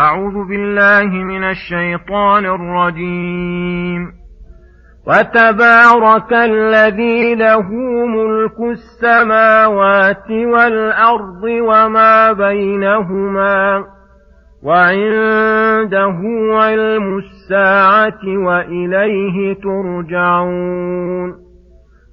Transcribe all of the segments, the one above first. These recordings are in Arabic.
أعوذ بالله من الشيطان الرجيم. وتبارك الذي له ملك السماوات والأرض وما بينهما وعنده علم الساعة وإليه ترجعون.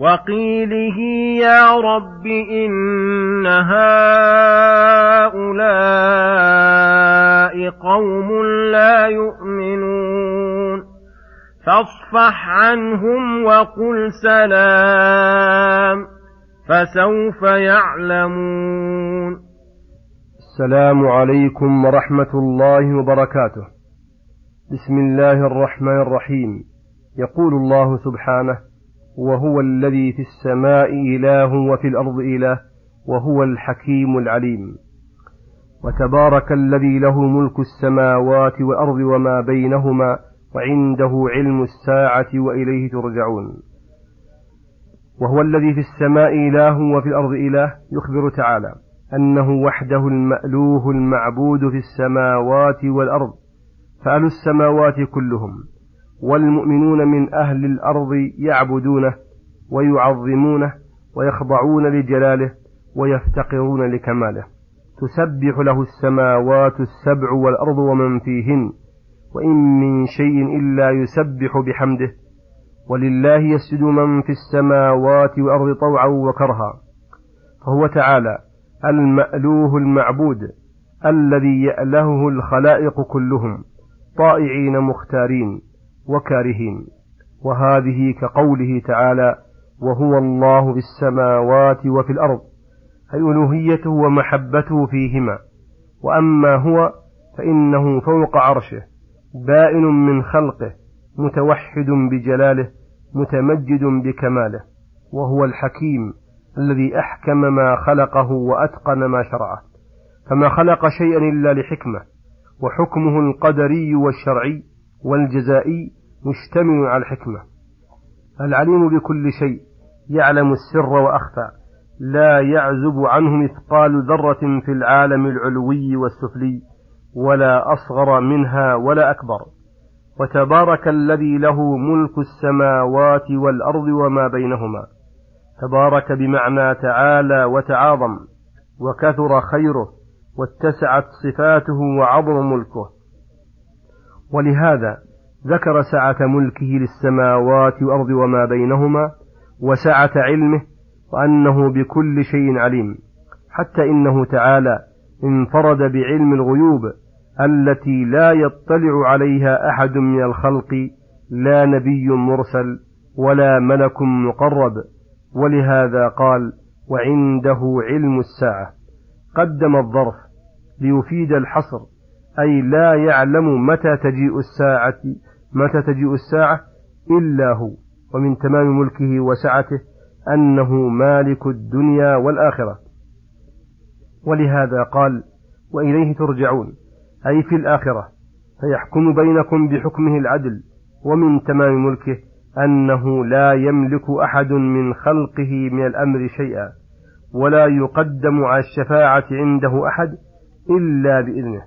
وقيله يا رب إن هؤلاء قوم لا يؤمنون فاصفح عنهم وقل سلام فسوف يعلمون السلام عليكم ورحمة الله وبركاته. بسم الله الرحمن الرحيم. يقول الله سبحانه وهو الذي في السماء إله وفي الأرض إله وهو الحكيم العليم. وتبارك الذي له ملك السماوات والأرض وما بينهما وعنده علم الساعة وإليه ترجعون. وهو الذي في السماء إله وفي الأرض إله يخبر تعالى أنه وحده المألوه المعبود في السماوات والأرض فأهل السماوات كلهم. والمؤمنون من أهل الأرض يعبدونه ويعظمونه ويخضعون لجلاله ويفتقرون لكماله. تسبح له السماوات السبع والأرض ومن فيهن وإن من شيء إلا يسبح بحمده. ولله يسجد من في السماوات والأرض طوعا وكرها. فهو تعالى المألوه المعبود الذي يألهه الخلائق كلهم طائعين مختارين. وكارهين. وهذه كقوله تعالى وهو الله في السماوات وفي الأرض أي ألوهيته ومحبته فيهما. وأما هو فإنه فوق عرشه بائن من خلقه متوحد بجلاله متمجد بكماله وهو الحكيم الذي أحكم ما خلقه وأتقن ما شرعه. فما خلق شيئا إلا لحكمة وحكمه القدري والشرعي والجزائي مشتمل على الحكمة. العليم بكل شيء يعلم السر وأخفى لا يعزب عنه مثقال ذرة في العالم العلوي والسفلي ولا أصغر منها ولا أكبر. وتبارك الذي له ملك السماوات والأرض وما بينهما. تبارك بمعنى تعالى وتعاظم وكثر خيره واتسعت صفاته وعظم ملكه. ولهذا ذكر سعة ملكه للسماوات والأرض وما بينهما وسعة علمه وأنه بكل شيء عليم حتى إنه تعالى انفرد بعلم الغيوب التي لا يطلع عليها أحد من الخلق لا نبي مرسل ولا ملك مقرب. ولهذا قال وعنده علم الساعة. قدم الظرف ليفيد الحصر أي لا يعلم متى تجيء الساعة متى تجيء الساعة إلا هو ومن تمام ملكه وسعته أنه مالك الدنيا والآخرة. ولهذا قال وإليه ترجعون أي في الآخرة فيحكم بينكم بحكمه العدل ومن تمام ملكه أنه لا يملك أحد من خلقه من الأمر شيئا ولا يقدم على الشفاعة عنده أحد إلا بإذنه.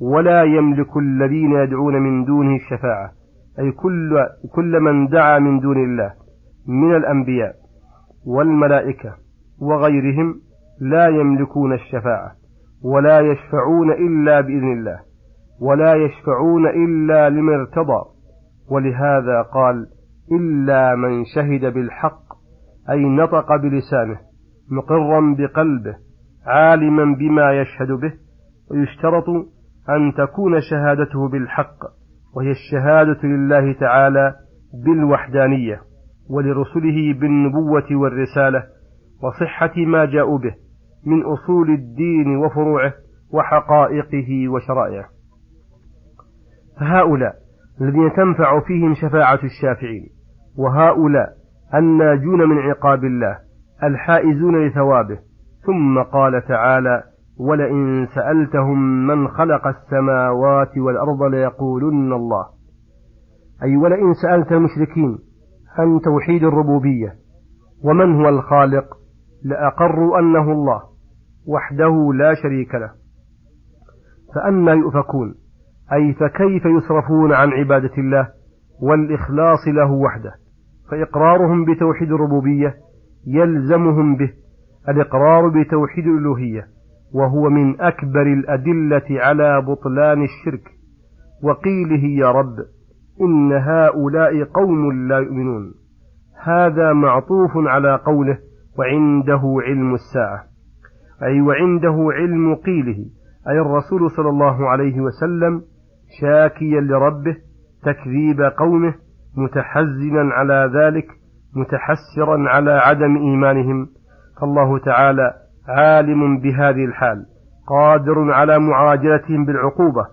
ولا يملك الذين يدعون من دونه الشفاعة. أي كل, كل من دعا من دون الله من الأنبياء والملائكة وغيرهم لا يملكون الشفاعة ولا يشفعون إلا بإذن الله ولا يشفعون إلا لمن ارتضى. ولهذا قال إلا من شهد بالحق أي نطق بلسانه مقرا بقلبه عالما بما يشهد به ويشترط أن تكون شهادته بالحق وهي الشهادة لله تعالى بالوحدانية ولرسله بالنبوة والرسالة وصحة ما جاءوا به من أصول الدين وفروعه وحقائقه وشرائعه. فهؤلاء الذين تنفع فيهم شفاعة الشافعين وهؤلاء الناجون من عقاب الله الحائزون لثوابه ثم قال تعالى ولئن سألتهم من خلق السماوات والأرض ليقولن الله. أي ولئن سألت المشركين عن توحيد الربوبية ومن هو الخالق لأقروا أنه الله وحده لا شريك له. فأنا يؤفكون أي فكيف يصرفون عن عبادة الله والإخلاص له وحده؟ فإقرارهم بتوحيد الربوبية يلزمهم به الإقرار بتوحيد الألوهية. وهو من أكبر الأدلة على بطلان الشرك وقيله يا رب إن هؤلاء قوم لا يؤمنون. هذا معطوف على قوله وعنده علم الساعة. أي وعنده علم قيله. أي الرسول صلى الله عليه وسلم شاكيا لربه تكذيب قومه متحزنا على ذلك متحسرا على عدم إيمانهم. فالله تعالى عالم بهذه الحال قادر على معاجلتهم بالعقوبة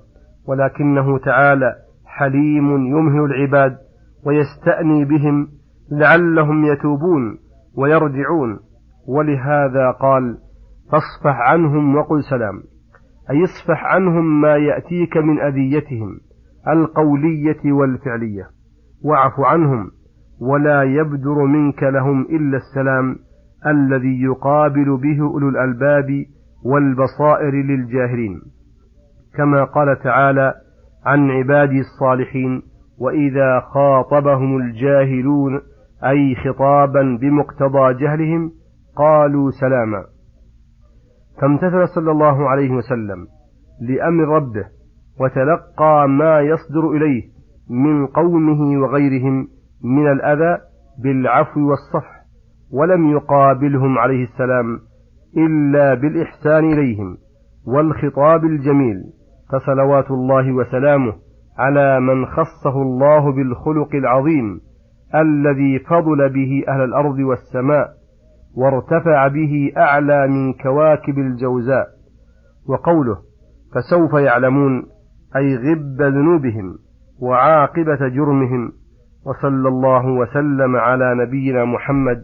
ولكنه تعالى حليم يمهل العباد ويستأني بهم لعلهم يتوبون ويرجعون. ولهذا قال فاصفح عنهم وقل سلام. أي اصفح عنهم ما يأتيك من أذيتهم القولية والفعلية. واعف عنهم ولا يبدر منك لهم إلا السلام. الذي يقابل به أولو الألباب والبصائر للجاهلين كما قال تعالى عن عبادي الصالحين وإذا خاطبهم الجاهلون أي خطابا بمقتضى جهلهم قالوا سلاما. فامتثل صلى الله عليه وسلم لأمر ربه وتلقى ما يصدر إليه من قومه وغيرهم من الأذى بالعفو والصفح. ولم يقابلهم عليه السلام إلا بالإحسان إليهم والخطاب الجميل فصلوات الله وسلامه على من خصه الله بالخلق العظيم الذي فضل به أهل الأرض والسماء وارتفع به أعلى من كواكب الجوزاء. وقوله فسوف يعلمون أي غب ذنوبهم وعاقبة جرمهم وصلى الله وسلم على نبينا محمد